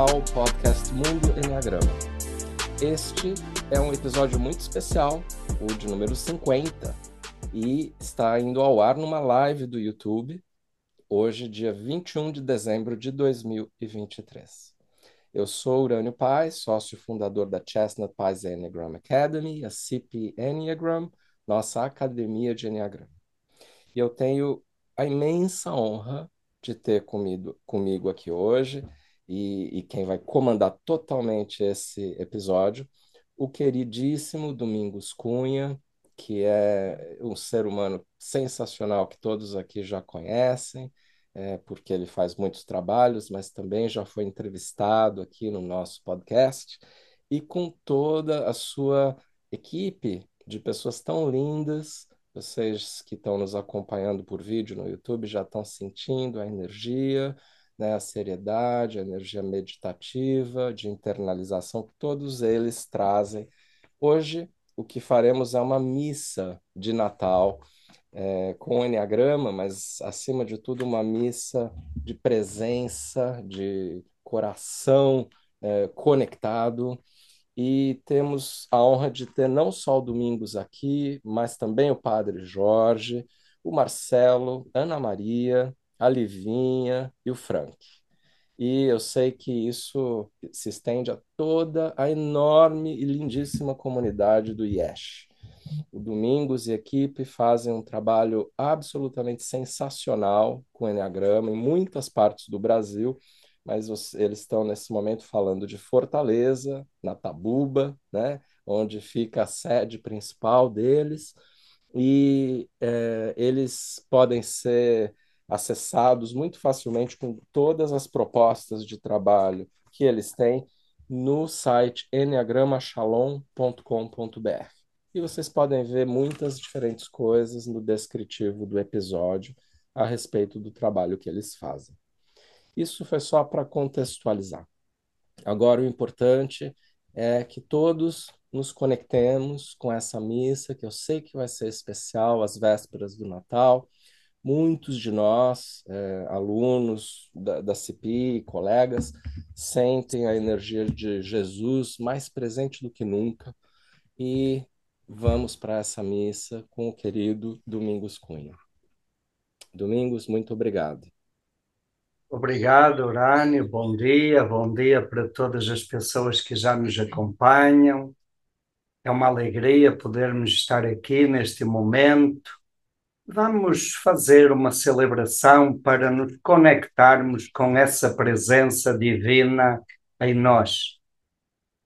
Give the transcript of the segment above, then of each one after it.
ao podcast Mundo Enneagrama. Este é um episódio muito especial, o de número 50, e está indo ao ar numa live do YouTube, hoje, dia 21 de dezembro de 2023. Eu sou Urânio Paz, sócio fundador da Chestnut Paz Enneagram Academy, a CP Enneagram, nossa academia de Enneagram. E eu tenho a imensa honra de ter comido, comigo aqui hoje e, e quem vai comandar totalmente esse episódio, o queridíssimo Domingos Cunha, que é um ser humano sensacional que todos aqui já conhecem, é, porque ele faz muitos trabalhos, mas também já foi entrevistado aqui no nosso podcast, e com toda a sua equipe de pessoas tão lindas vocês que estão nos acompanhando por vídeo no YouTube já estão sentindo a energia, né, a seriedade, a energia meditativa, de internalização que todos eles trazem. Hoje, o que faremos é uma missa de Natal é, com o Enneagrama, mas acima de tudo, uma missa de presença, de coração é, conectado e temos a honra de ter não só o Domingos aqui, mas também o Padre Jorge, o Marcelo, Ana Maria, a Livinha e o Frank. E eu sei que isso se estende a toda a enorme e lindíssima comunidade do IESH. O Domingos e a equipe fazem um trabalho absolutamente sensacional com o Enneagrama em muitas partes do Brasil mas eles estão nesse momento falando de Fortaleza, na Tabuba, né, onde fica a sede principal deles, e é, eles podem ser acessados muito facilmente com todas as propostas de trabalho que eles têm no site enneagramachalon.com.br. E vocês podem ver muitas diferentes coisas no descritivo do episódio a respeito do trabalho que eles fazem. Isso foi só para contextualizar. Agora, o importante é que todos nos conectemos com essa missa, que eu sei que vai ser especial, às vésperas do Natal. Muitos de nós, é, alunos da, da CPI, colegas, sentem a energia de Jesus mais presente do que nunca. E vamos para essa missa com o querido Domingos Cunha. Domingos, muito obrigado. Obrigado, Urânio. Bom dia, bom dia para todas as pessoas que já nos acompanham. É uma alegria podermos estar aqui neste momento. Vamos fazer uma celebração para nos conectarmos com essa presença divina em nós.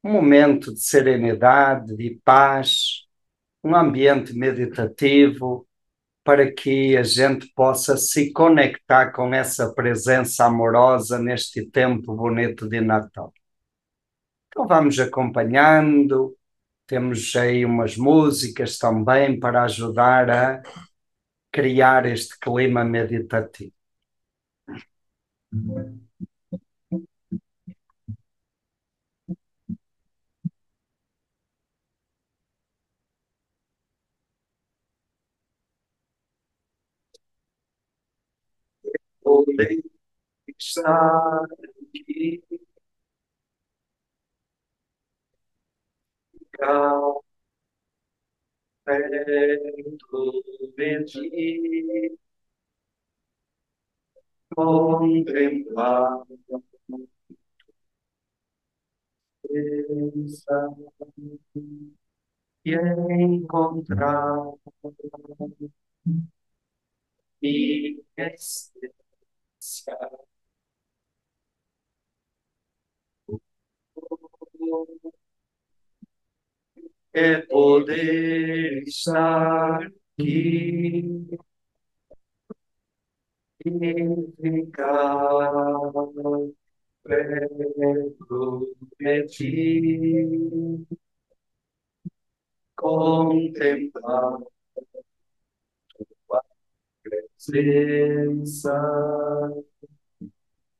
Um momento de serenidade, de paz, um ambiente meditativo para que a gente possa se conectar com essa presença amorosa neste tempo bonito de Natal. Então vamos acompanhando, temos aí umas músicas também para ajudar a criar este clima meditativo. poder estar aqui. Perto de ti, contemplar e encontrar minha essência é poder estar aqui e ficar perto de ti, contemplar presença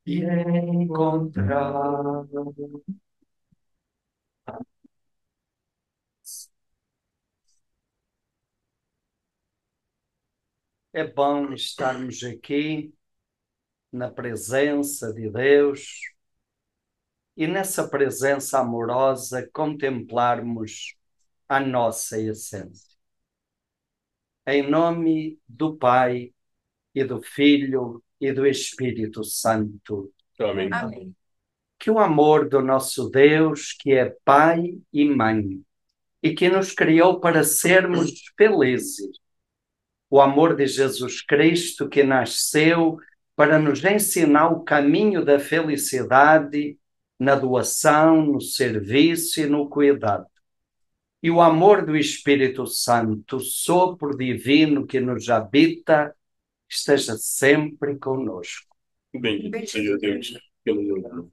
e encontrar É bom estarmos aqui na presença de Deus e nessa presença amorosa contemplarmos a nossa essência. Em nome do Pai e do Filho e do Espírito Santo. Amém. Amém. Que o amor do nosso Deus, que é Pai e Mãe, e que nos criou para sermos felizes, o amor de Jesus Cristo, que nasceu para nos ensinar o caminho da felicidade na doação, no serviço e no cuidado. E o amor do Espírito Santo, sopro divino que nos habita, esteja sempre conosco. Bendito seja Deus pelo meu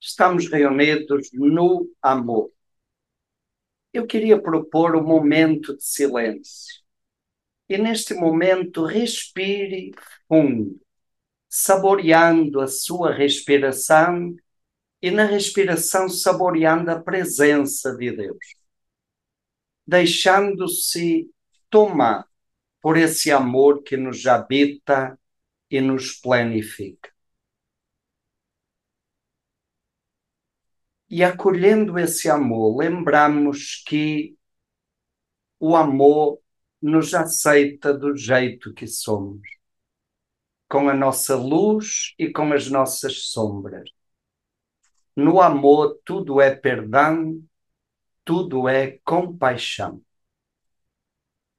Estamos reunidos no amor. Eu queria propor um momento de silêncio. E neste momento, respire fundo, saboreando a sua respiração e na respiração saboreando a presença de Deus, deixando-se tomar por esse amor que nos habita e nos planifica. E acolhendo esse amor, lembramos que o amor nos aceita do jeito que somos, com a nossa luz e com as nossas sombras. No amor, tudo é perdão, tudo é compaixão.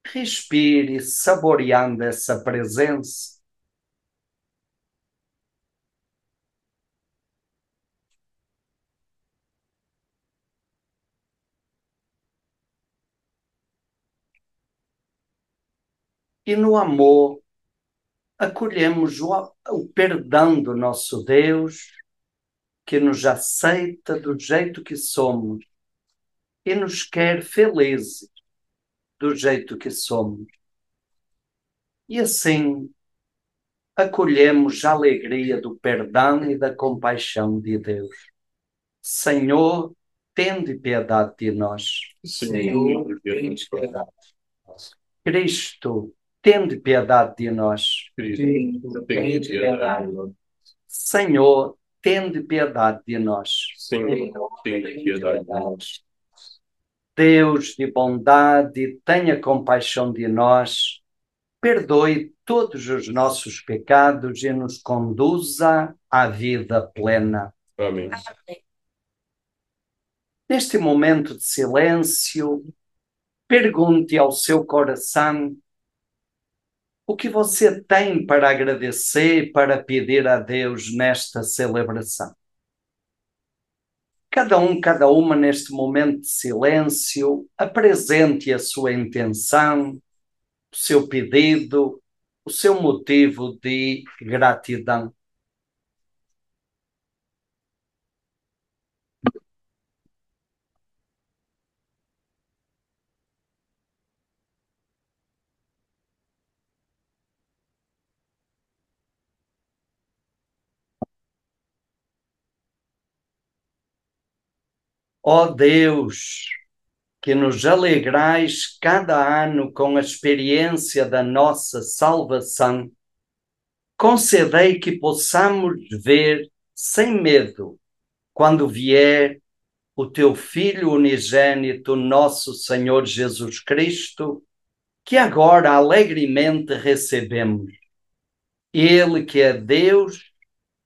Respire, saboreando essa presença. E no amor, acolhemos o, o perdão do nosso Deus, que nos aceita do jeito que somos e nos quer felizes do jeito que somos. E assim acolhemos a alegria do perdão e da compaixão de Deus. Senhor, tende piedade de nós. Senhor, tende piedade de nós. Cristo, tende piedade de nós. Cristo, tende piedade de nós. Senhor, tende piedade de nós. Senhor, tende piedade de nós. Deus de bondade, tenha compaixão de nós, perdoe todos os nossos pecados e nos conduza à vida plena. Amém. Neste momento de silêncio, pergunte ao seu coração o que você tem para agradecer para pedir a Deus nesta celebração. Cada um, cada uma, neste momento de silêncio, apresente a sua intenção, o seu pedido, o seu motivo de gratidão. Ó Deus, que nos alegrais cada ano com a experiência da nossa salvação, concedei que possamos ver sem medo, quando vier o teu Filho unigênito, nosso Senhor Jesus Cristo, que agora alegremente recebemos. Ele que é Deus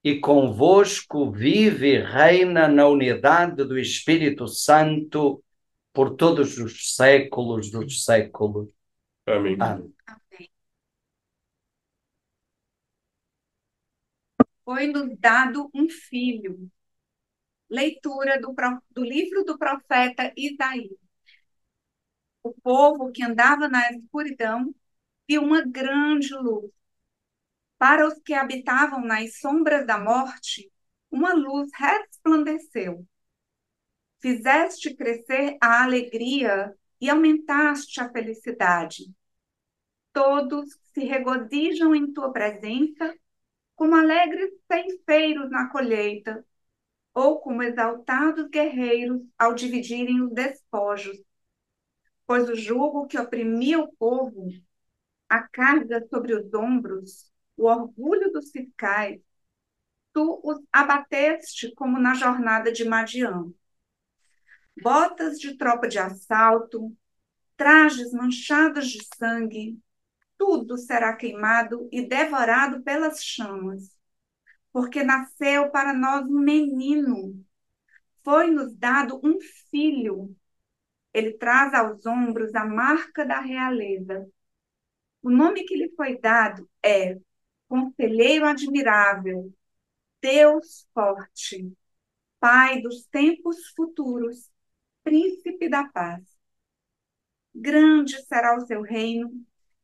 e convosco vive e reina na unidade do Espírito Santo por todos os séculos dos séculos. Amém. Amém. Foi-nos dado um filho. Leitura do, do livro do profeta Isaías. O povo que andava na escuridão viu uma grande luz. Para os que habitavam nas sombras da morte, uma luz resplandeceu. Fizeste crescer a alegria e aumentaste a felicidade. Todos se regozijam em tua presença, como alegres ceifeiros na colheita, ou como exaltados guerreiros ao dividirem os despojos. Pois o jugo que oprimia o povo a carga sobre os ombros, o orgulho dos fiscais, tu os abateste como na jornada de Madian. Botas de tropa de assalto, trajes manchados de sangue, tudo será queimado e devorado pelas chamas. Porque nasceu para nós um menino, foi-nos dado um filho. Ele traz aos ombros a marca da realeza. O nome que lhe foi dado é Conselheiro Admirável, Deus Forte, Pai dos tempos futuros, Príncipe da Paz. Grande será o seu reino,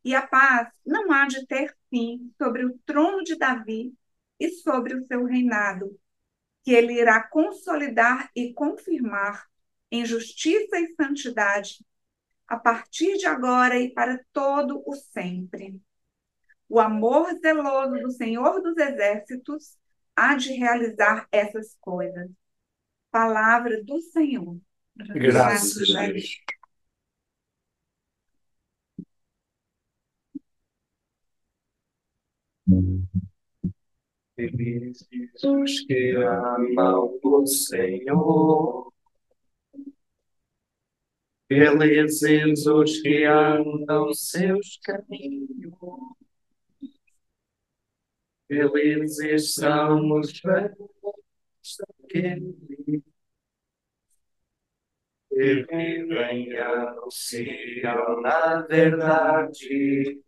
e a paz não há de ter fim sobre o trono de Davi e sobre o seu reinado, que ele irá consolidar e confirmar em justiça e santidade, a partir de agora e para todo o sempre. O amor zeloso do Senhor dos Exércitos há de realizar essas coisas. Palavra do Senhor. Graças a Deus. Felizes os que amam o Senhor. Felizes os que andam seus caminhos. Felizes são os daquele que vivem e anunciam na verdade.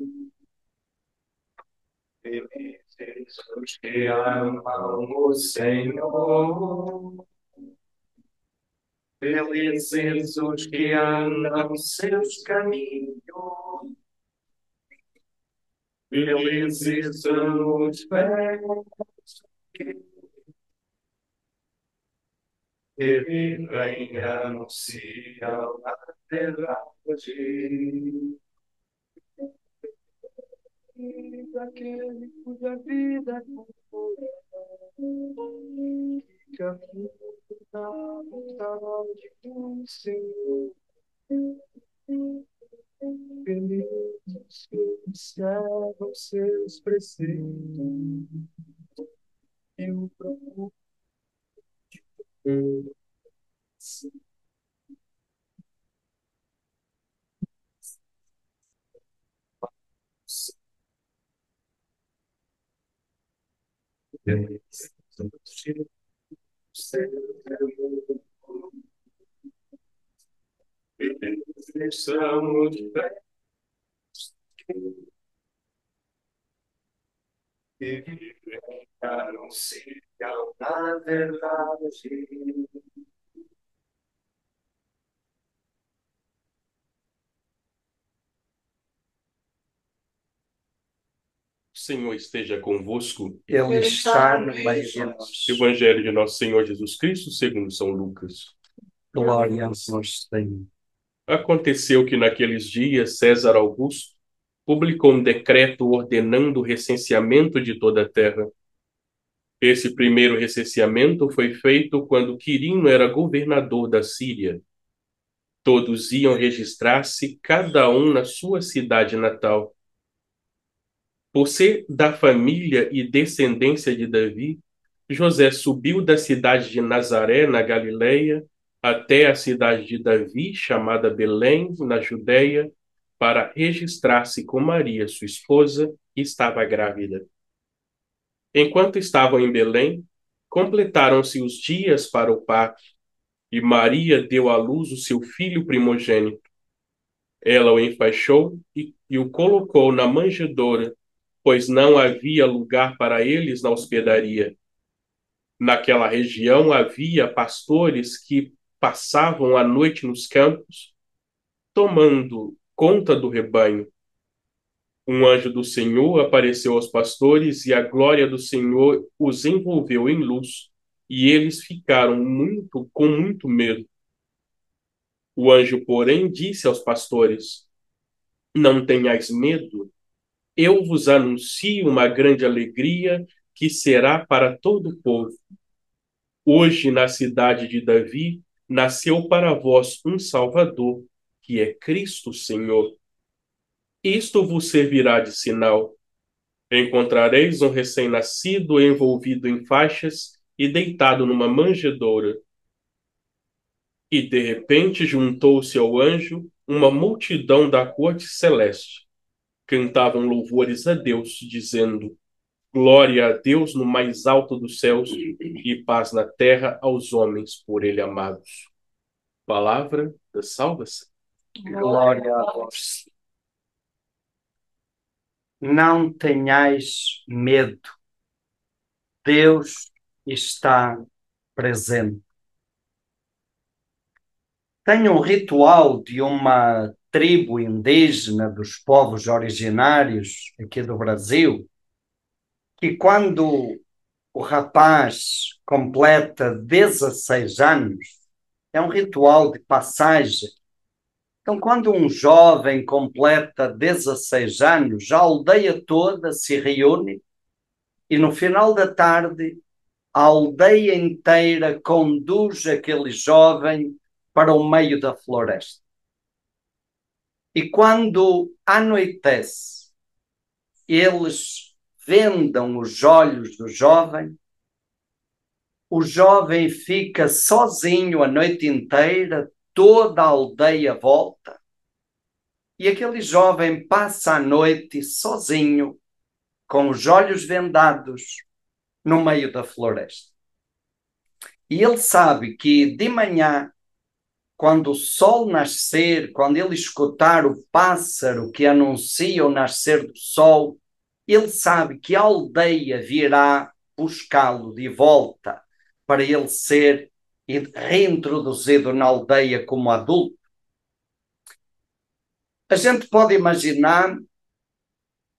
Felizes os que amam o Senhor. Felizes os que andam seus caminhos. Felizes são os velhos que e anunciam a verdade. Daquele cuja vida que caminho da vontade do Senhor. Felizes que observam seus preceitos e o procuram. Estamos na verdade. Senhor esteja convosco. Ele está no meio de nós. Evangelho de nosso Senhor Jesus Cristo, segundo São Lucas. Glória a vós, Senhor. Aconteceu que naqueles dias César Augusto publicou um decreto ordenando o recenseamento de toda a terra. Esse primeiro recenseamento foi feito quando Quirino era governador da Síria. Todos iam registrar-se, cada um na sua cidade natal. Por ser da família e descendência de Davi, José subiu da cidade de Nazaré, na Galileia, até a cidade de Davi, chamada Belém, na Judéia, para registrar-se com Maria, sua esposa, que estava grávida. Enquanto estavam em Belém, completaram-se os dias para o parto, e Maria deu à luz o seu filho primogênito. Ela o enfaixou e, e o colocou na manjedoura pois não havia lugar para eles na hospedaria. Naquela região havia pastores que passavam a noite nos campos, tomando conta do rebanho. Um anjo do Senhor apareceu aos pastores e a glória do Senhor os envolveu em luz, e eles ficaram muito com muito medo. O anjo, porém, disse aos pastores: Não tenhais medo, eu vos anuncio uma grande alegria que será para todo o povo. Hoje, na cidade de Davi, nasceu para vós um Salvador, que é Cristo Senhor. Isto vos servirá de sinal. Encontrareis um recém-nascido envolvido em faixas e deitado numa manjedoura. E de repente juntou-se ao anjo uma multidão da corte celeste. Cantavam louvores a Deus, dizendo: Glória a Deus no mais alto dos céus e paz na terra aos homens por ele amados. Palavra da salvação. Glória a vós. Não tenhais medo. Deus está presente. Tem um ritual de uma tribo indígena dos povos originários aqui do Brasil, que quando o rapaz completa 16 anos, é um ritual de passagem. Então, quando um jovem completa 16 anos, a aldeia toda se reúne e no final da tarde a aldeia inteira conduz aquele jovem para o meio da floresta. E quando anoitece, eles vendam os olhos do jovem, o jovem fica sozinho a noite inteira, toda a aldeia volta, e aquele jovem passa a noite sozinho, com os olhos vendados, no meio da floresta. E ele sabe que de manhã quando o sol nascer, quando ele escutar o pássaro que anuncia o nascer do sol, ele sabe que a aldeia virá buscá-lo de volta para ele ser reintroduzido na aldeia como adulto. A gente pode imaginar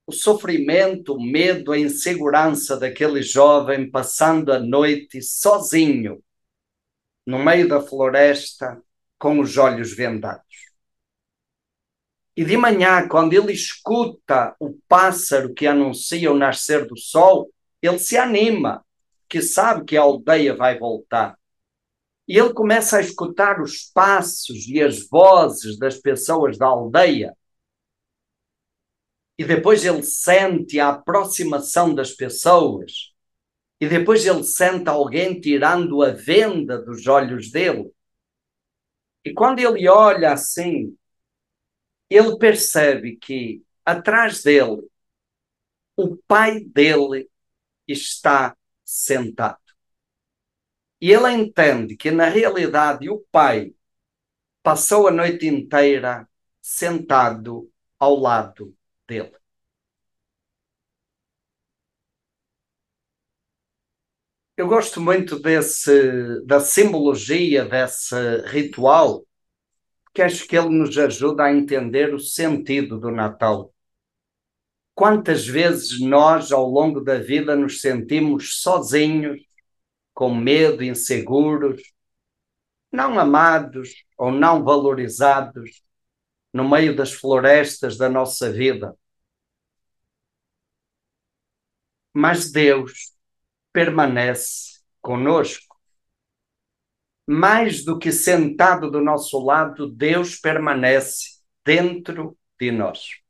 o sofrimento, o medo, a insegurança daquele jovem passando a noite sozinho no meio da floresta com os olhos vendados. E de manhã, quando ele escuta o pássaro que anuncia o nascer do sol, ele se anima, que sabe que a aldeia vai voltar. E ele começa a escutar os passos e as vozes das pessoas da aldeia. E depois ele sente a aproximação das pessoas. E depois ele sente alguém tirando a venda dos olhos dele. E quando ele olha assim, ele percebe que atrás dele, o pai dele está sentado. E ele entende que, na realidade, o pai passou a noite inteira sentado ao lado dele. Eu gosto muito desse, da simbologia desse ritual, que acho que ele nos ajuda a entender o sentido do Natal. Quantas vezes nós, ao longo da vida, nos sentimos sozinhos, com medo, inseguros, não amados ou não valorizados no meio das florestas da nossa vida. Mas Deus permanece conosco. Mais do que sentado do nosso lado, Deus permanece dentro de nós.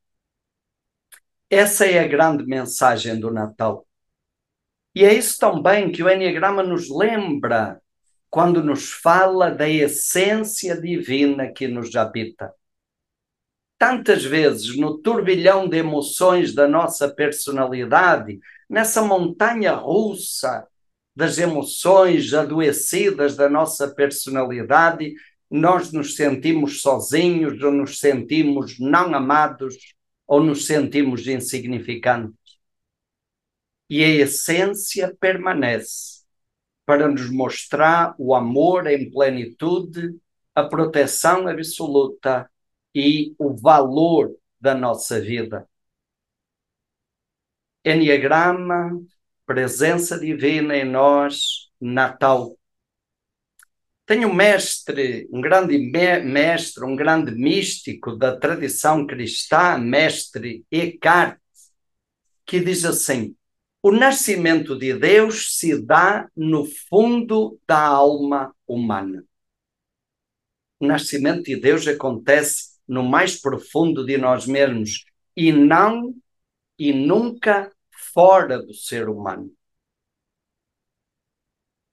Essa é a grande mensagem do Natal. E é isso também que o Enneagrama nos lembra quando nos fala da essência divina que nos habita. Tantas vezes, no turbilhão de emoções da nossa personalidade, nessa montanha russa das emoções adoecidas da nossa personalidade, nós nos sentimos sozinhos ou nos sentimos não amados ou nos sentimos insignificantes. E a essência permanece para nos mostrar o amor em plenitude, a proteção absoluta e o valor da nossa vida. Enneagrama, presença divina em nós, Natal. Tenho um mestre, um grande mestre, um grande místico da tradição cristã, mestre Eckhart, que diz assim: o nascimento de Deus se dá no fundo da alma humana. O nascimento de Deus acontece no mais profundo de nós mesmos, e não e nunca fora do ser humano.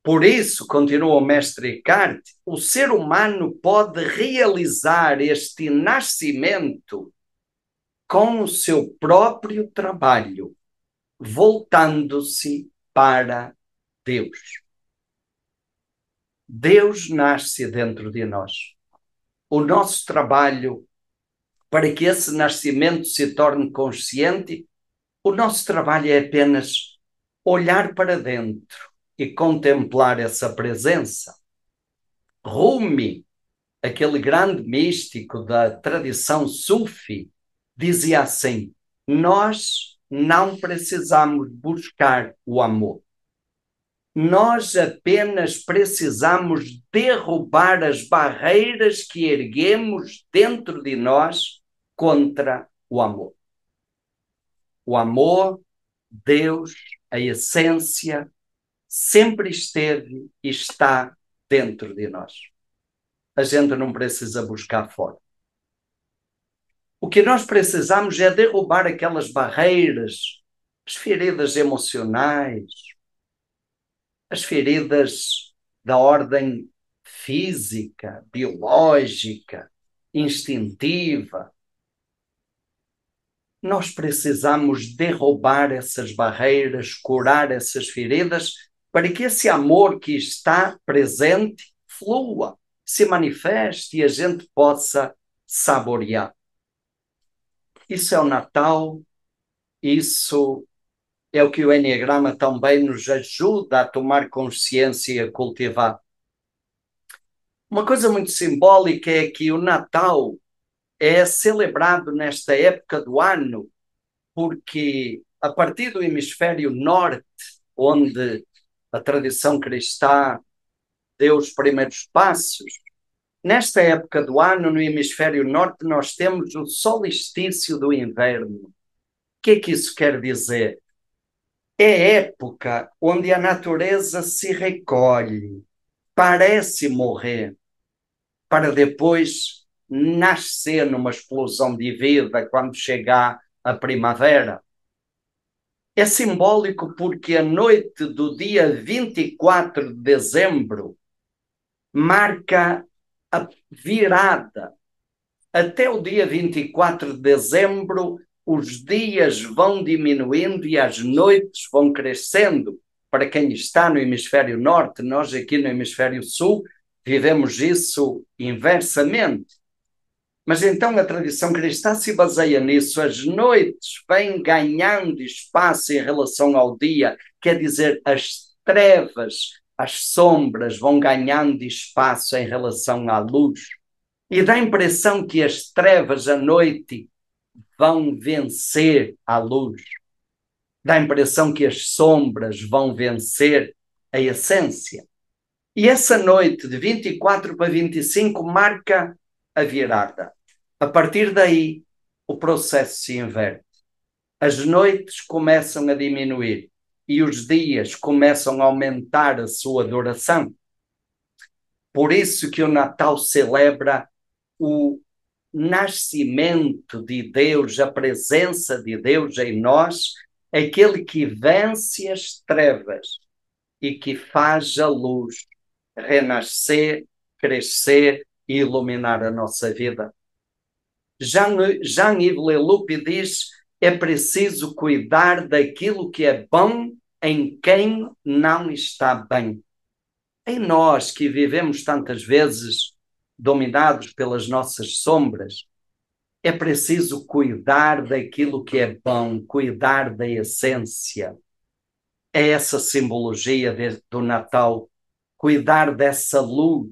Por isso, continua o mestre Eckhart, o ser humano pode realizar este nascimento com o seu próprio trabalho, voltando-se para Deus. Deus nasce dentro de nós. O nosso trabalho para que esse nascimento se torne consciente, o nosso trabalho é apenas olhar para dentro e contemplar essa presença. Rumi, aquele grande místico da tradição sufi, dizia assim: Nós não precisamos buscar o amor. Nós apenas precisamos derrubar as barreiras que erguemos dentro de nós contra o amor. O amor, Deus, a essência, sempre esteve e está dentro de nós. A gente não precisa buscar fora. O que nós precisamos é derrubar aquelas barreiras, as feridas emocionais, as feridas da ordem física, biológica, instintiva. Nós precisamos derrubar essas barreiras, curar essas feridas para que esse amor que está presente flua, se manifeste e a gente possa saborear. Isso é o Natal, isso é o que o Enneagrama também nos ajuda a tomar consciência e a cultivar. Uma coisa muito simbólica é que o Natal é celebrado nesta época do ano, porque a partir do hemisfério norte, onde a tradição cristã deu os primeiros passos. Nesta época do ano, no hemisfério norte, nós temos o solstício do inverno. O que é que isso quer dizer? É época onde a natureza se recolhe, parece morrer, para depois nascer numa explosão de vida quando chegar a primavera. É simbólico porque a noite do dia 24 de dezembro marca virada. Até o dia 24 de dezembro, os dias vão diminuindo e as noites vão crescendo. Para quem está no hemisfério norte, nós aqui no hemisfério sul vivemos isso inversamente. Mas então a tradição cristã se baseia nisso. As noites vêm ganhando espaço em relação ao dia, quer dizer, as trevas, as sombras vão ganhando espaço em relação à luz. E dá a impressão que as trevas à noite vão vencer a luz. Dá a impressão que as sombras vão vencer a essência. E essa noite, de 24 para 25, marca a virada. A partir daí, o processo se inverte. As noites começam a diminuir e os dias começam a aumentar a sua duração. Por isso que o Natal celebra o nascimento de Deus, a presença de Deus em nós, aquele que vence as trevas e que faz a luz renascer, crescer e iluminar a nossa vida. Jean-Yves Leloup diz é preciso cuidar daquilo que é bom em quem não está bem. Em nós que vivemos tantas vezes dominados pelas nossas sombras, é preciso cuidar daquilo que é bom, cuidar da essência. É essa simbologia de, do Natal, cuidar dessa luz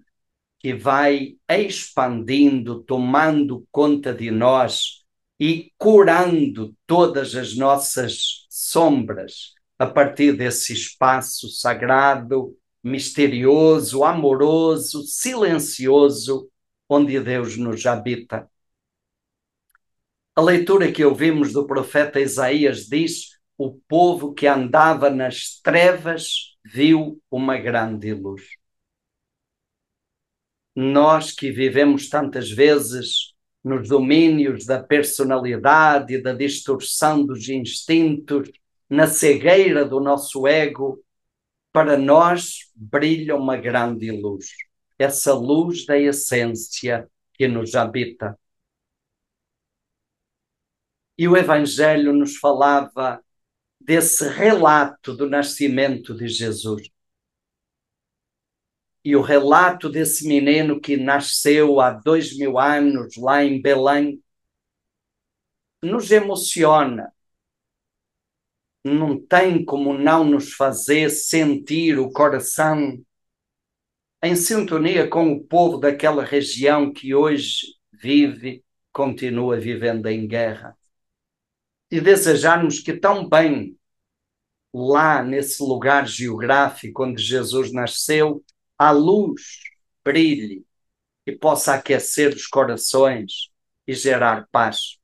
que vai expandindo, tomando conta de nós e curando todas as nossas sombras a partir desse espaço sagrado, misterioso, amoroso, silencioso, onde Deus nos habita. A leitura que ouvimos do profeta Isaías diz: O povo que andava nas trevas viu uma grande luz nós que vivemos tantas vezes nos domínios da personalidade e da distorção dos instintos, na cegueira do nosso ego, para nós brilha uma grande luz, essa luz da essência que nos habita. E o Evangelho nos falava desse relato do nascimento de Jesus. E o relato desse menino que nasceu há dois mil anos lá em Belém nos emociona. Não tem como não nos fazer sentir o coração em sintonia com o povo daquela região que hoje vive, continua vivendo em guerra e desejarmos que tão bem lá nesse lugar geográfico onde Jesus nasceu, a luz brilhe e possa aquecer os corações e gerar paz.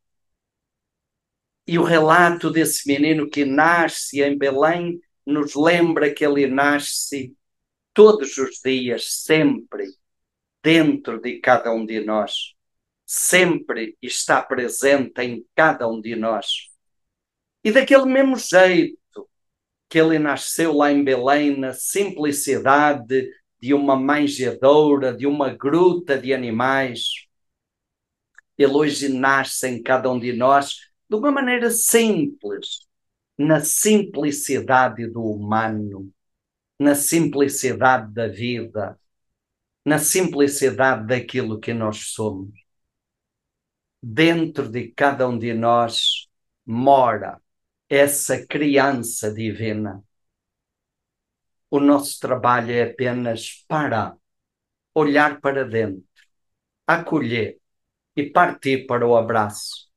E o relato desse menino que nasce em Belém nos lembra que ele nasce todos os dias, sempre, dentro de cada um de nós. Sempre está presente em cada um de nós. E daquele mesmo jeito que ele nasceu lá em Belém, na simplicidade de uma manjedoura, de uma gruta de animais, ele hoje nasce em cada um de nós de uma maneira simples, na simplicidade do humano, na simplicidade da vida, na simplicidade daquilo que nós somos. Dentro de cada um de nós mora essa criança divina. O nosso trabalho é apenas para olhar para dentro, acolher e partir para o abraço,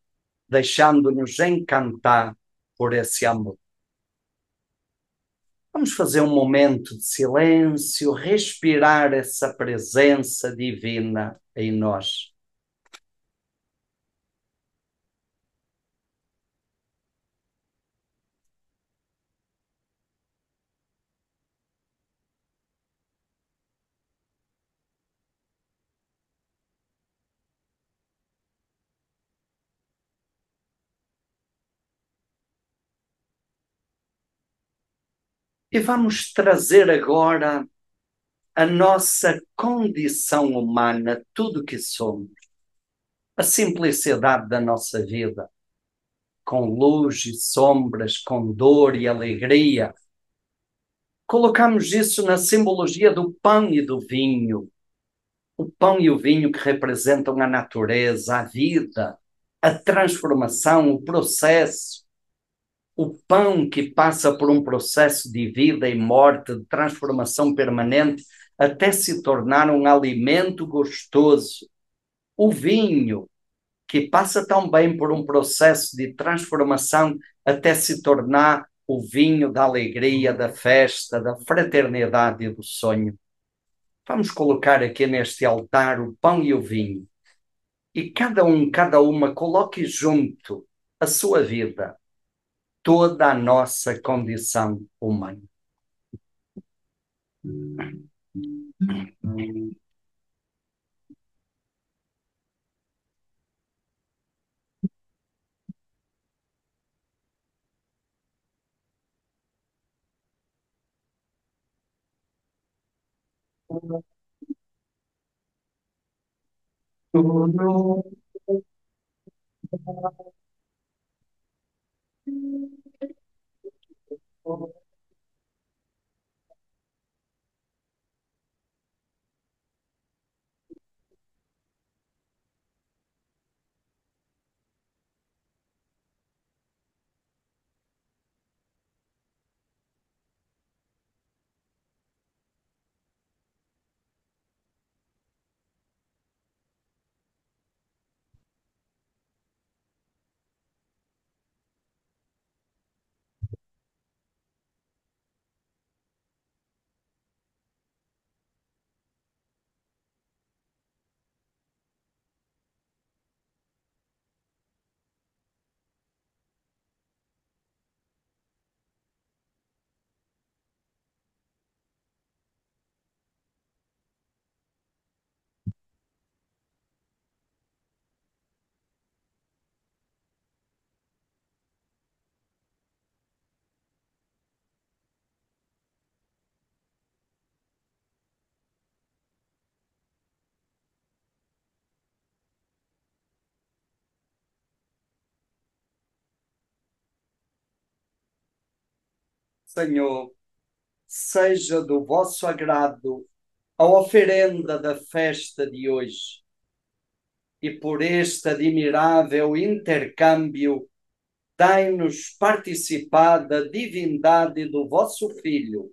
deixando-nos encantar por esse amor. Vamos fazer um momento de silêncio, respirar essa presença divina em nós. E vamos trazer agora a nossa condição humana, tudo que somos, a simplicidade da nossa vida, com luz e sombras, com dor e alegria. Colocamos isso na simbologia do pão e do vinho. O pão e o vinho que representam a natureza, a vida, a transformação, o processo o pão que passa por um processo de vida e morte, de transformação permanente, até se tornar um alimento gostoso. O vinho, que passa também por um processo de transformação até se tornar o vinho da alegria, da festa, da fraternidade e do sonho. Vamos colocar aqui neste altar o pão e o vinho. E cada um, cada uma, coloque junto a sua vida, toda a nossa condição humana. Tudo Oh. Senhor, seja do vosso agrado a oferenda da festa de hoje. E por este admirável intercâmbio, dai-nos participar da divindade do vosso Filho,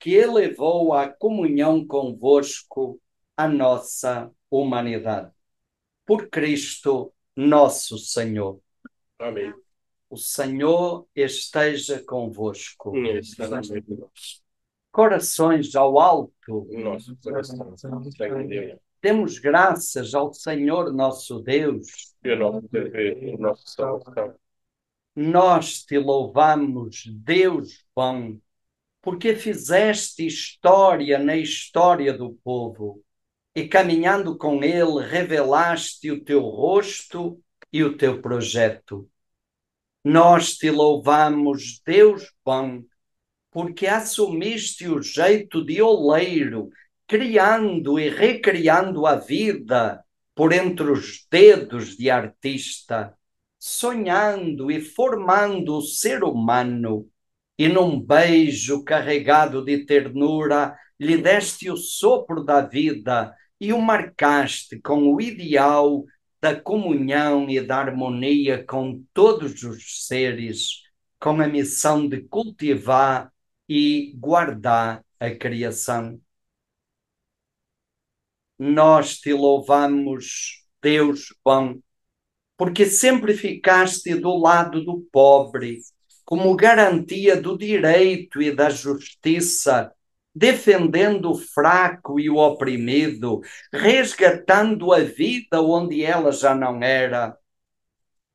que elevou à comunhão convosco a nossa humanidade. Por Cristo, nosso Senhor. Amém. O Senhor esteja convosco. Corações ao alto. Nosso coração Deus. Demos graças ao Senhor nosso Deus. E o nosso dever, o nosso salvação. Nós te louvamos, Deus bom, porque fizeste história na história do povo e caminhando com ele revelaste o teu rosto e o teu projeto. Nós te louvamos, Deus bom, porque assumiste o jeito de oleiro, criando e recriando a vida por entre os dedos de artista, sonhando e formando o ser humano, e num beijo carregado de ternura lhe deste o sopro da vida e o marcaste com o ideal da comunhão e da harmonia com todos os seres, com a missão de cultivar e guardar a criação. Nós te louvamos, Deus bom, porque sempre ficaste do lado do pobre, como garantia do direito e da justiça, defendendo o fraco e o oprimido, resgatando a vida onde ela já não era,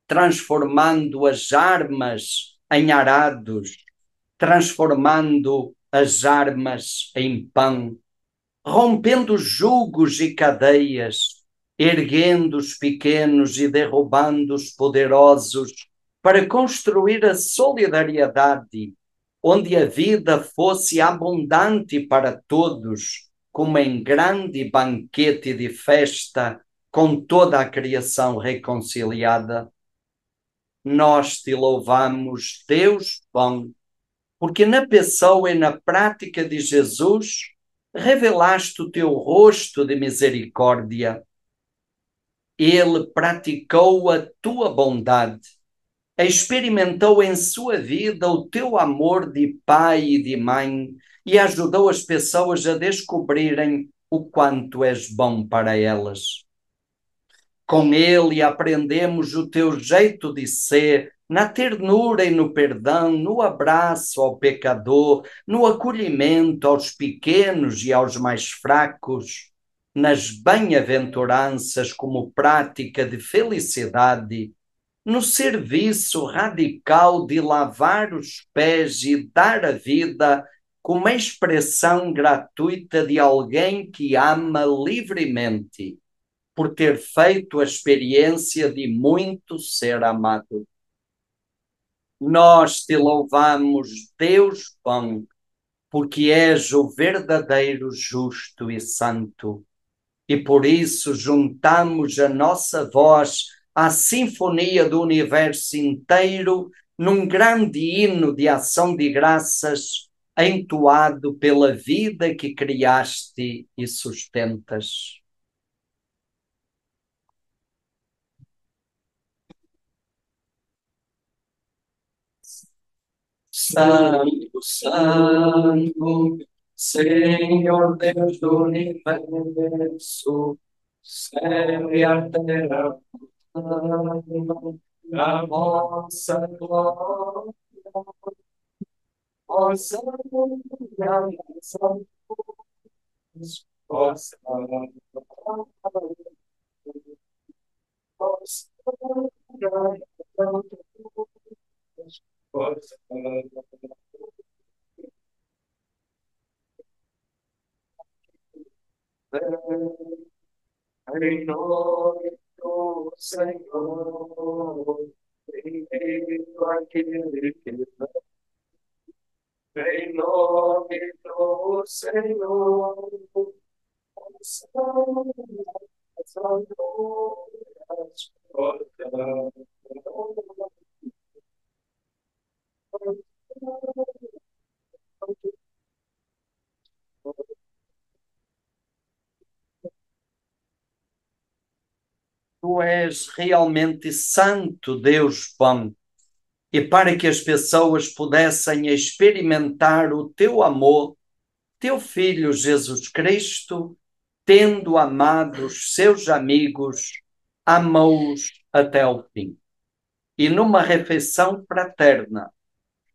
transformando as armas em arados, transformando as armas em pão, rompendo julgos e cadeias, erguendo os pequenos e derrubando os poderosos, para construir a solidariedade, onde a vida fosse abundante para todos, como em grande banquete de festa, com toda a criação reconciliada. Nós te louvamos, Deus bom, porque na pessoa e na prática de Jesus revelaste o teu rosto de misericórdia. Ele praticou a tua bondade, experimentou em sua vida o teu amor de pai e de mãe e ajudou as pessoas a descobrirem o quanto és bom para elas. Com ele aprendemos o teu jeito de ser, na ternura e no perdão, no abraço ao pecador, no acolhimento aos pequenos e aos mais fracos, nas bem-aventuranças como prática de felicidade, no serviço radical de lavar os pés e dar a vida como expressão gratuita de alguém que ama livremente, por ter feito a experiência de muito ser amado. Nós te louvamos, Deus bom, porque és o verdadeiro justo e santo. E por isso juntamos a nossa voz à sinfonia do universo inteiro num grande hino de ação de graças entoado pela vida que criaste e sustentas. Santo, Santo, Senhor Deus do universo, céu e a terra, a vossa glória, ó Santo, ó Em nome Oh, Senhor, bendito aquele que vem nome do Senhor, Senhor, as glórias cortadas. Tu és realmente santo, Deus bom. E para que as pessoas pudessem experimentar o teu amor, teu filho Jesus Cristo, tendo amado os seus amigos, amou-os até o fim. E numa refeição fraterna,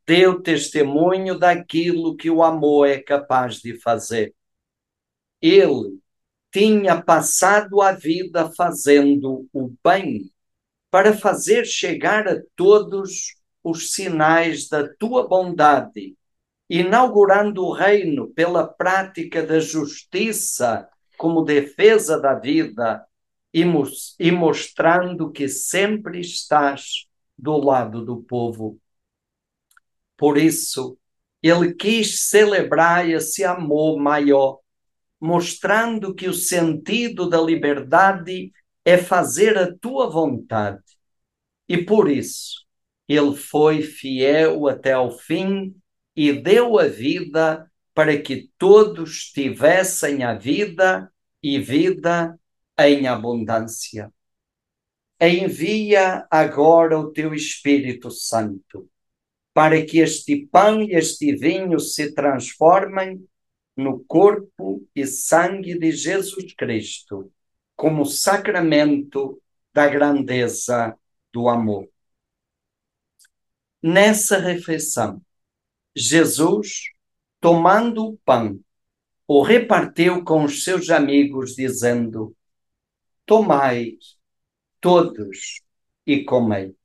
deu testemunho daquilo que o amor é capaz de fazer. Ele tinha passado a vida fazendo o bem para fazer chegar a todos os sinais da tua bondade, inaugurando o reino pela prática da justiça como defesa da vida e, e mostrando que sempre estás do lado do povo. Por isso, ele quis celebrar esse amor maior mostrando que o sentido da liberdade é fazer a tua vontade. E por isso, ele foi fiel até ao fim e deu a vida para que todos tivessem a vida e vida em abundância. Envia agora o teu Espírito Santo, para que este pão e este vinho se transformem no corpo e sangue de Jesus Cristo, como sacramento da grandeza do amor. Nessa refeição, Jesus, tomando o pão, o repartiu com os seus amigos, dizendo: Tomai todos e comei.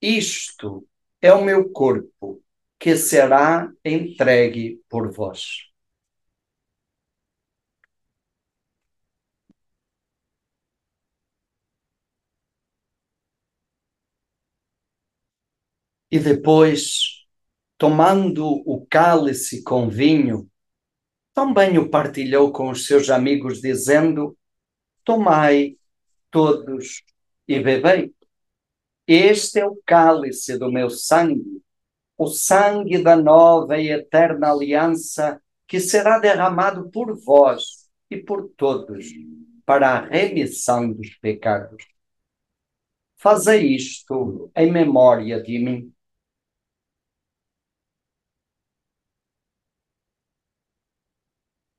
Isto é o meu corpo, que será entregue por vós. E depois, tomando o cálice com vinho, também o partilhou com os seus amigos, dizendo: Tomai todos e bebei. Este é o cálice do meu sangue, o sangue da nova e eterna aliança que será derramado por vós e por todos para a remissão dos pecados. Fazei isto em memória de mim.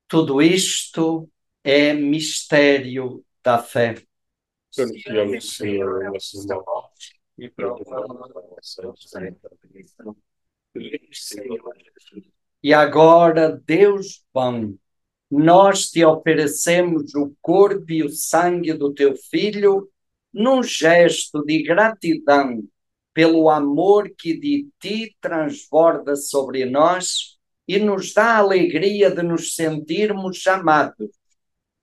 Tudo isto é mistério da fé. Confiamos, Senhor, em nossas mãos e E agora, Deus bom, nós te oferecemos o corpo e o sangue do teu Filho num gesto de gratidão pelo amor que de ti transborda sobre nós e nos dá a alegria de nos sentirmos amados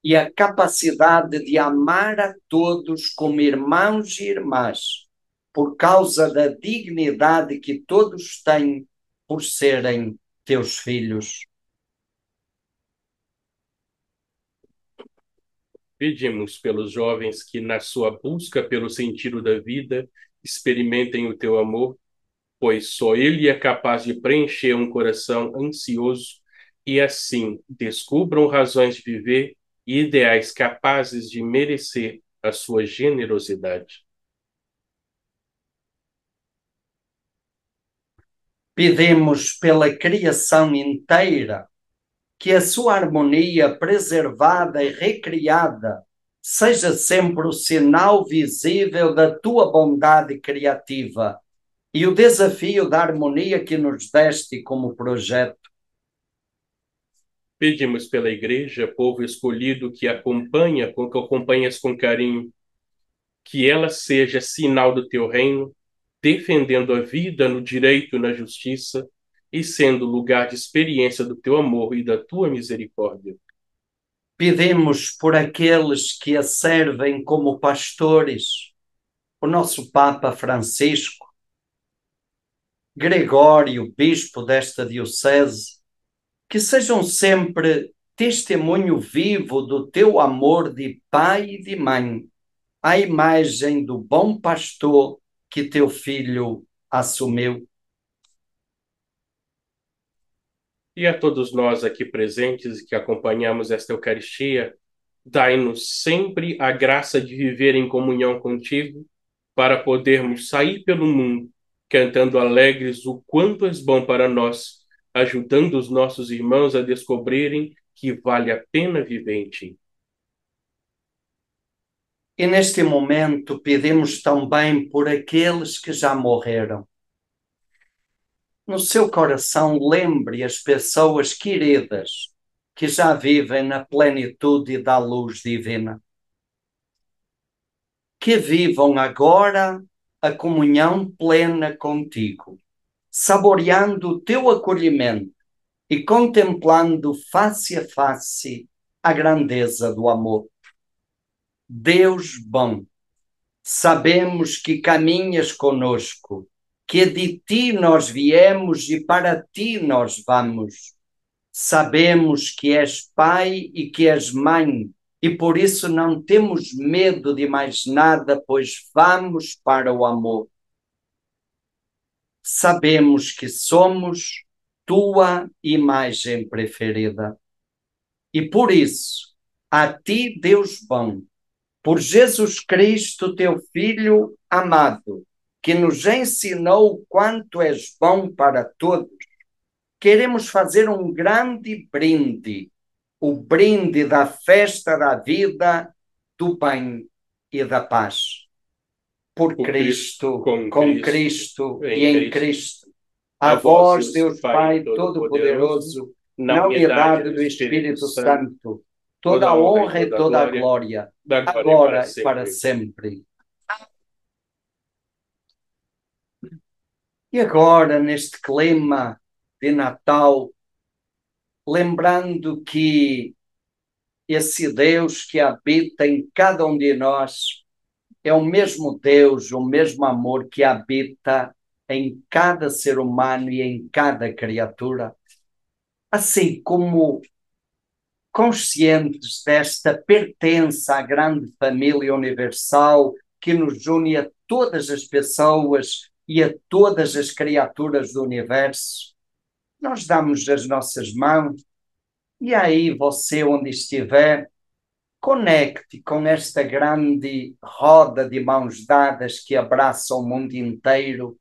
e a capacidade de amar a todos como irmãos e irmãs, por causa da dignidade que todos têm por serem teus filhos. Pedimos pelos jovens que, na sua busca pelo sentido da vida, experimentem o teu amor pois só ele é capaz de preencher um coração ansioso e assim descubram razões de viver e ideais capazes de merecer a sua generosidade. Pedimos pela criação inteira que a sua harmonia preservada e recriada seja sempre o sinal visível da tua bondade criativa e o desafio da harmonia que nos deste como projeto. Pedimos pela igreja, povo escolhido que acompanha, com que acompanhas com carinho, que ela seja sinal do teu reino, defendendo a vida no direito e na justiça e sendo lugar de experiência do teu amor e da tua misericórdia. Pedimos por aqueles que a servem como pastores, o nosso Papa Francisco, Gregório, bispo desta diocese, que sejam sempre testemunho vivo do teu amor de pai e de mãe, à imagem do bom pastor que teu filho assumiu. E a todos nós aqui presentes que acompanhamos esta Eucaristia, Dai-nos sempre a graça de viver em comunhão contigo, para podermos sair pelo mundo cantando alegres o quanto és bom para nós, ajudando os nossos irmãos a descobrirem que vale a pena viver em ti. E neste momento pedimos também por aqueles que já morreram. No seu coração, lembre as pessoas queridas que já vivem na plenitude da luz divina. Que vivam agora a comunhão plena contigo, saboreando o teu acolhimento e contemplando face a face a grandeza do amor. Deus bom, sabemos que caminhas conosco, que de ti nós viemos e para ti nós vamos. Sabemos que és pai e que és mãe, e por isso não temos medo de mais nada, pois vamos para o amor. Sabemos que somos tua imagem preferida. E por isso, a ti, Deus bom, por Jesus Cristo, teu Filho amado, que nos ensinou quanto és bom para todos, queremos fazer um grande brinde o brinde da festa da vida, do bem e da paz. Por, Por Cristo, com, com Cristo, Cristo e em Cristo. A vós, Deus Pai Todo-Poderoso, na unidade do Espírito Santo, toda a honra e toda a glória, agora e para sempre. E agora, neste clima de Natal, lembrando que esse Deus que habita em cada um de nós é o mesmo Deus, o mesmo amor que habita em cada ser humano e em cada criatura. Assim como conscientes desta pertença à grande família universal que nos une a todas as pessoas e a todas as criaturas do universo, nós damos as nossas mãos e aí você, onde estiver, conecte com esta grande roda de mãos dadas que abraça o mundo inteiro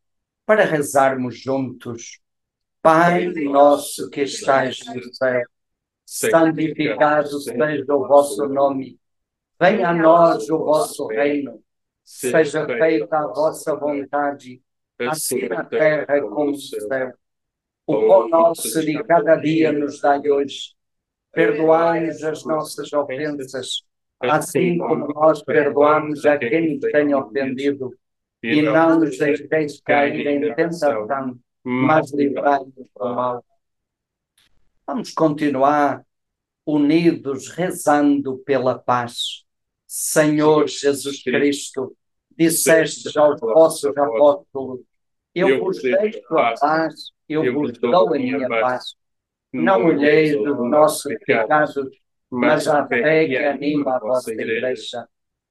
para rezarmos juntos. Pai nosso que estais no céu, santificado seja o vosso nome. Venha a nós o vosso reino. Seja feita a vossa vontade, assim na terra como no céu. O pão nosso de cada dia nos dai hoje. Perdoai-nos as nossas ofensas, assim como nós perdoamos a quem nos tem ofendido. E não nos deixeis cair em tentação, mas livrai-nos do mal. Vamos continuar unidos, rezando pela paz. Senhor Jesus Cristo, disseste aos vossos apóstolos: Eu vos deixo a paz eu vos dou a minha paz. Não olheis os nossos pecados, mas a fé que anima a vossa igreja,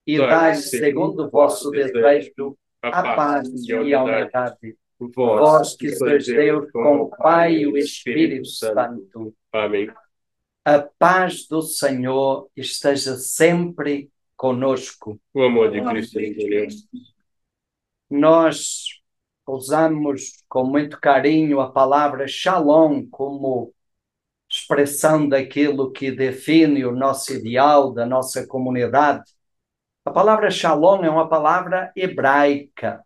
e dai segundo o vosso desejo a paz e a unidade. Vós que sois Deus com o Pai e o Espírito Santo. Amém. A paz do Senhor esteja sempre conosco. O amor de Cristo em Deus. Nós usamos com muito carinho a palavra shalom como expressão daquilo que define o nosso ideal, da nossa comunidade. A palavra shalom é uma palavra hebraica.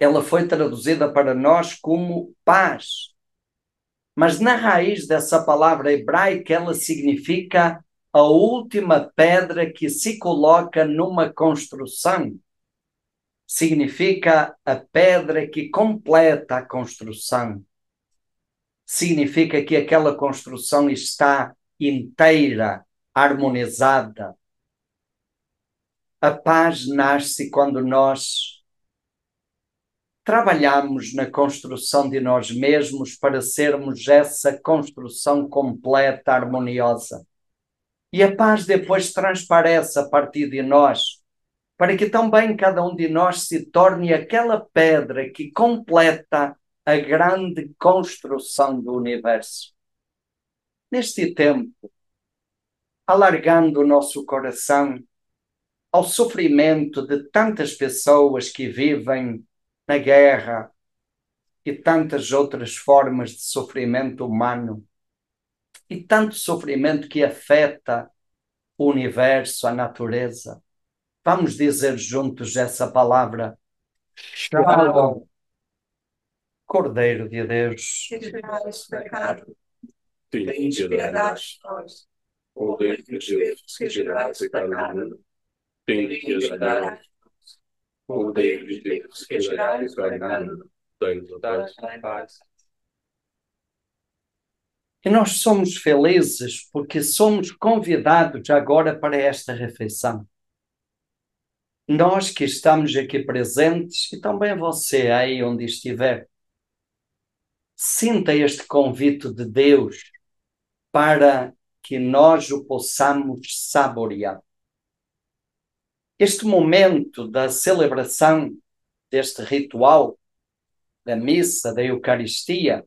Ela foi traduzida para nós como paz. Mas na raiz dessa palavra hebraica, ela significa a última pedra que se coloca numa construção significa a pedra que completa a construção. Significa que aquela construção está inteira, harmonizada. A paz nasce quando nós trabalhamos na construção de nós mesmos para sermos essa construção completa, harmoniosa. E a paz depois transparece a partir de nós para que também cada um de nós se torne aquela pedra que completa a grande construção do universo. Neste tempo, alargando o nosso coração ao sofrimento de tantas pessoas que vivem na guerra e tantas outras formas de sofrimento humano e tanto sofrimento que afeta o universo, a natureza. Vamos dizer juntos essa palavra. Shalom. Cordeiro de Deus. Pecado, Tem tem piedade de nós. Cordeiro de Deus, que tirais o pecado. Tem piedade. Cordeiro de Deus, que tirais o pecado. Dai-nos a paz. E nós somos felizes porque somos convidados agora para esta refeição. Nós que estamos aqui presentes e também você aí onde estiver, sinta este convite de Deus para que nós o possamos saborear. Este momento da celebração deste ritual, da missa, da Eucaristia,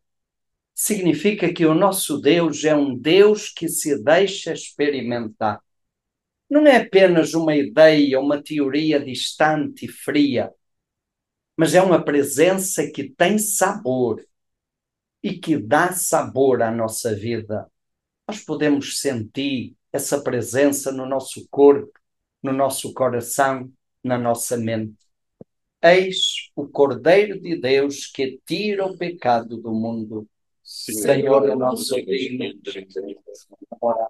significa que o nosso Deus é um Deus que se deixa experimentar. Não é apenas uma ideia, uma teoria distante e fria, mas é uma presença que tem sabor e que dá sabor à nossa vida. Nós podemos sentir essa presença no nosso corpo, no nosso coração, na nossa mente. Eis o Cordeiro de Deus que tira o pecado do mundo. Senhor, é nosso Ora,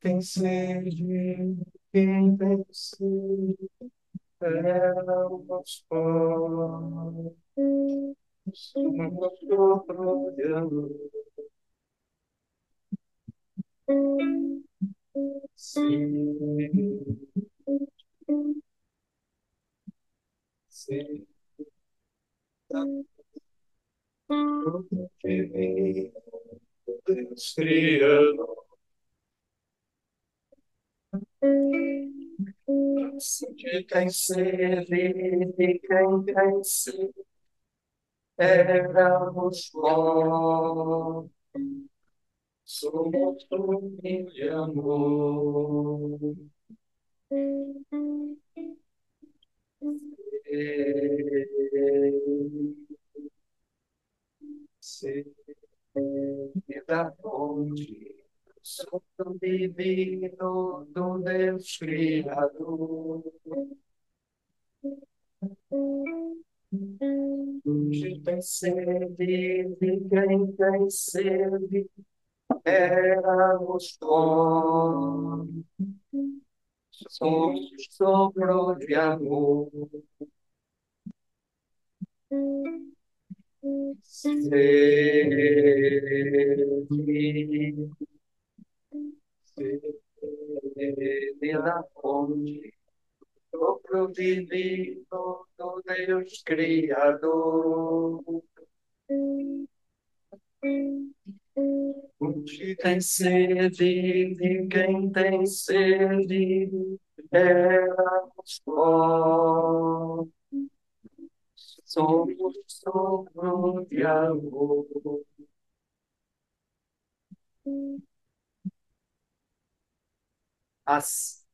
Tem sede, quem tem sede, éramos pobres, somos procurando. Sim. Sim. Tudo que vem, Deus criando. De quem sede, de quem tem sede, éramos pobres, somos de amor. Sede da fonte, sopro divino do Deus Criador. Quem sede, de quem tem sede, éramos pobres, somos sopro de amor. Sede, sede da fonte, sopro divino do Deus Criador. Quem sede, de quem tem sede, éramos pobres, somos sopro de amor. A,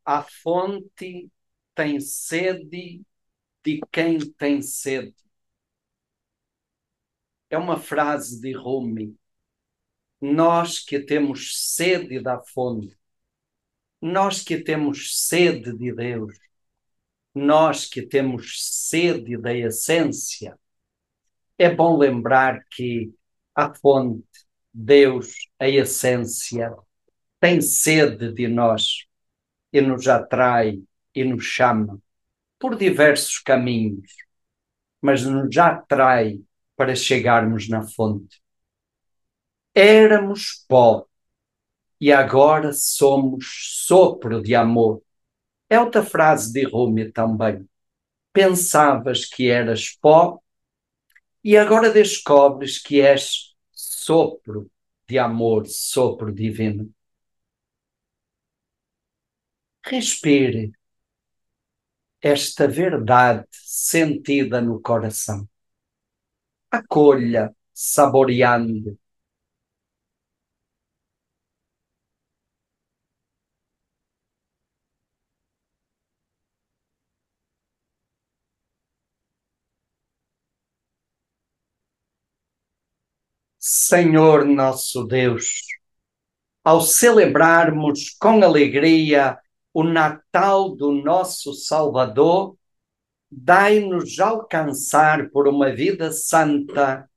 a fonte tem sede de quem tem sede. É uma frase de Rumi. Nós que temos sede da fonte, nós que temos sede de Deus, nós que temos sede da essência, é bom lembrar que a fonte Deus, a essência, tem sede de nós e nos atrai e nos chama por diversos caminhos, mas nos atrai para chegarmos na fonte. Éramos pó e agora somos sopro de amor. É outra frase de Rumi também. Pensavas que eras pó e agora descobres que és sopro de amor, sopro divino. Respire esta verdade sentida no coração. Acolha, saboreando. Senhor nosso Deus, ao celebrarmos com alegria o Natal do nosso Salvador, dai-nos alcançar por uma vida santa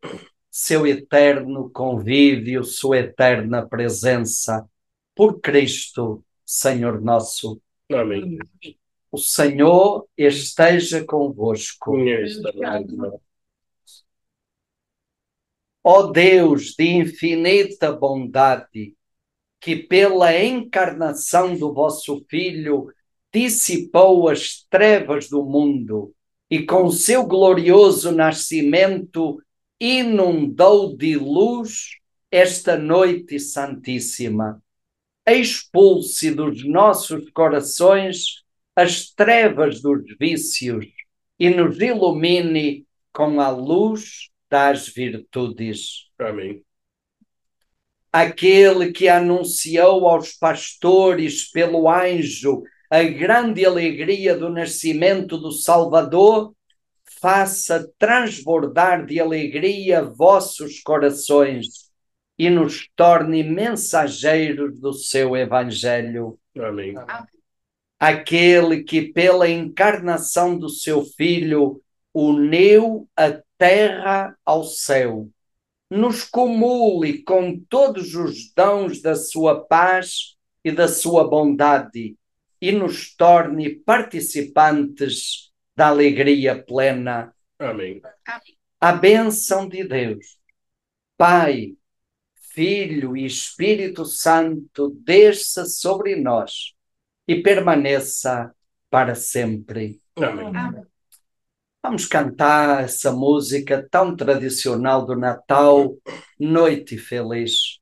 seu eterno convívio, sua eterna presença. Por Cristo, Senhor nosso. Amém. O Senhor esteja convosco. Ó Deus de infinita bondade, que pela encarnação do vosso Filho dissipou as trevas do mundo e com seu glorioso nascimento inundou de luz esta noite santíssima. Expulse dos nossos corações as trevas dos vícios e nos ilumine com a luz das virtudes. Amém aquele que anunciou aos pastores pelo anjo a grande alegria do nascimento do Salvador, faça transbordar de alegria vossos corações e nos torne mensageiros do seu Evangelho. Amém. Aquele que, pela encarnação do seu Filho, uniu a terra ao céu nos cumule com todos os dons da sua paz e da sua bondade e nos torne participantes da alegria plena. Amém. A bênção de Deus, Pai, Filho e Espírito Santo, desça sobre nós e permaneça para sempre. Amém. Amém. Vamos cantar essa música tão tradicional do Natal, Noite Feliz.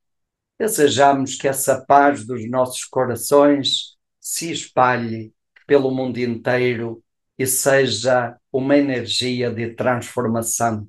Desejamos que essa paz dos nossos corações se espalhe pelo mundo inteiro e seja uma energia de transformação.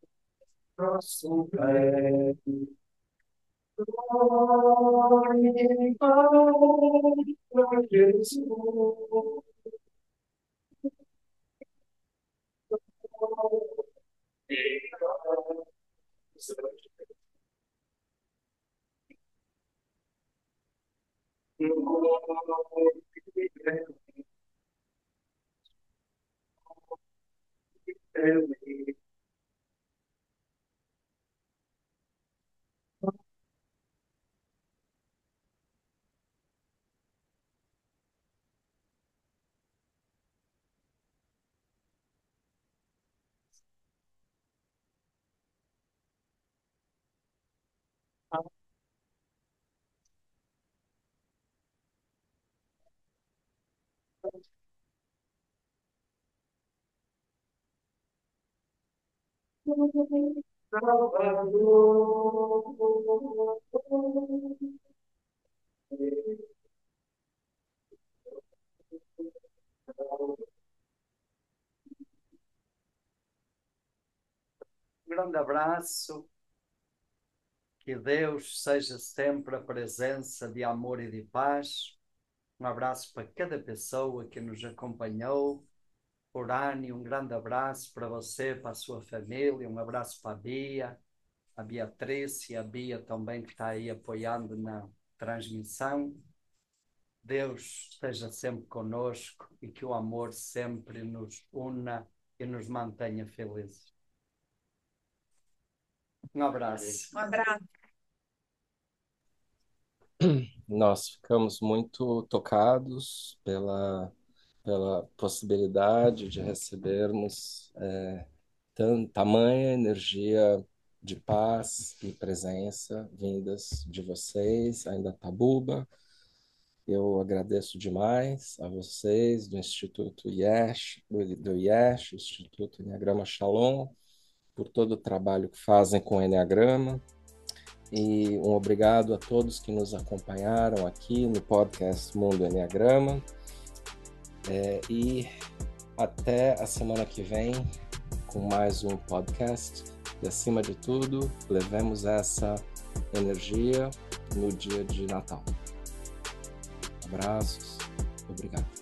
nosso Pai. Glória a Jesus. Um grande abraço. Que Deus seja sempre a presença de amor e de paz. Um abraço para cada pessoa que nos acompanhou Urani, um grande abraço para você, para a sua família. Um abraço para a Bia, a Beatriz e a Bia também que está aí apoiando na transmissão. Deus esteja sempre conosco e que o amor sempre nos una e nos mantenha felizes. Um abraço. Um abraço. Nós ficamos muito tocados pela, pela possibilidade de recebermos é, tam, tamanha energia de paz e presença vindas de vocês, ainda Tabuba. Eu agradeço demais a vocês do Instituto Yesh, do Yesh, Instituto Enneagrama Shalom, por todo o trabalho que fazem com o Enneagrama. E um obrigado a todos que nos acompanharam aqui no podcast Mundo Enneagrama. É, e até a semana que vem com mais um podcast. E acima de tudo, levemos essa energia no dia de Natal. Abraços, obrigado.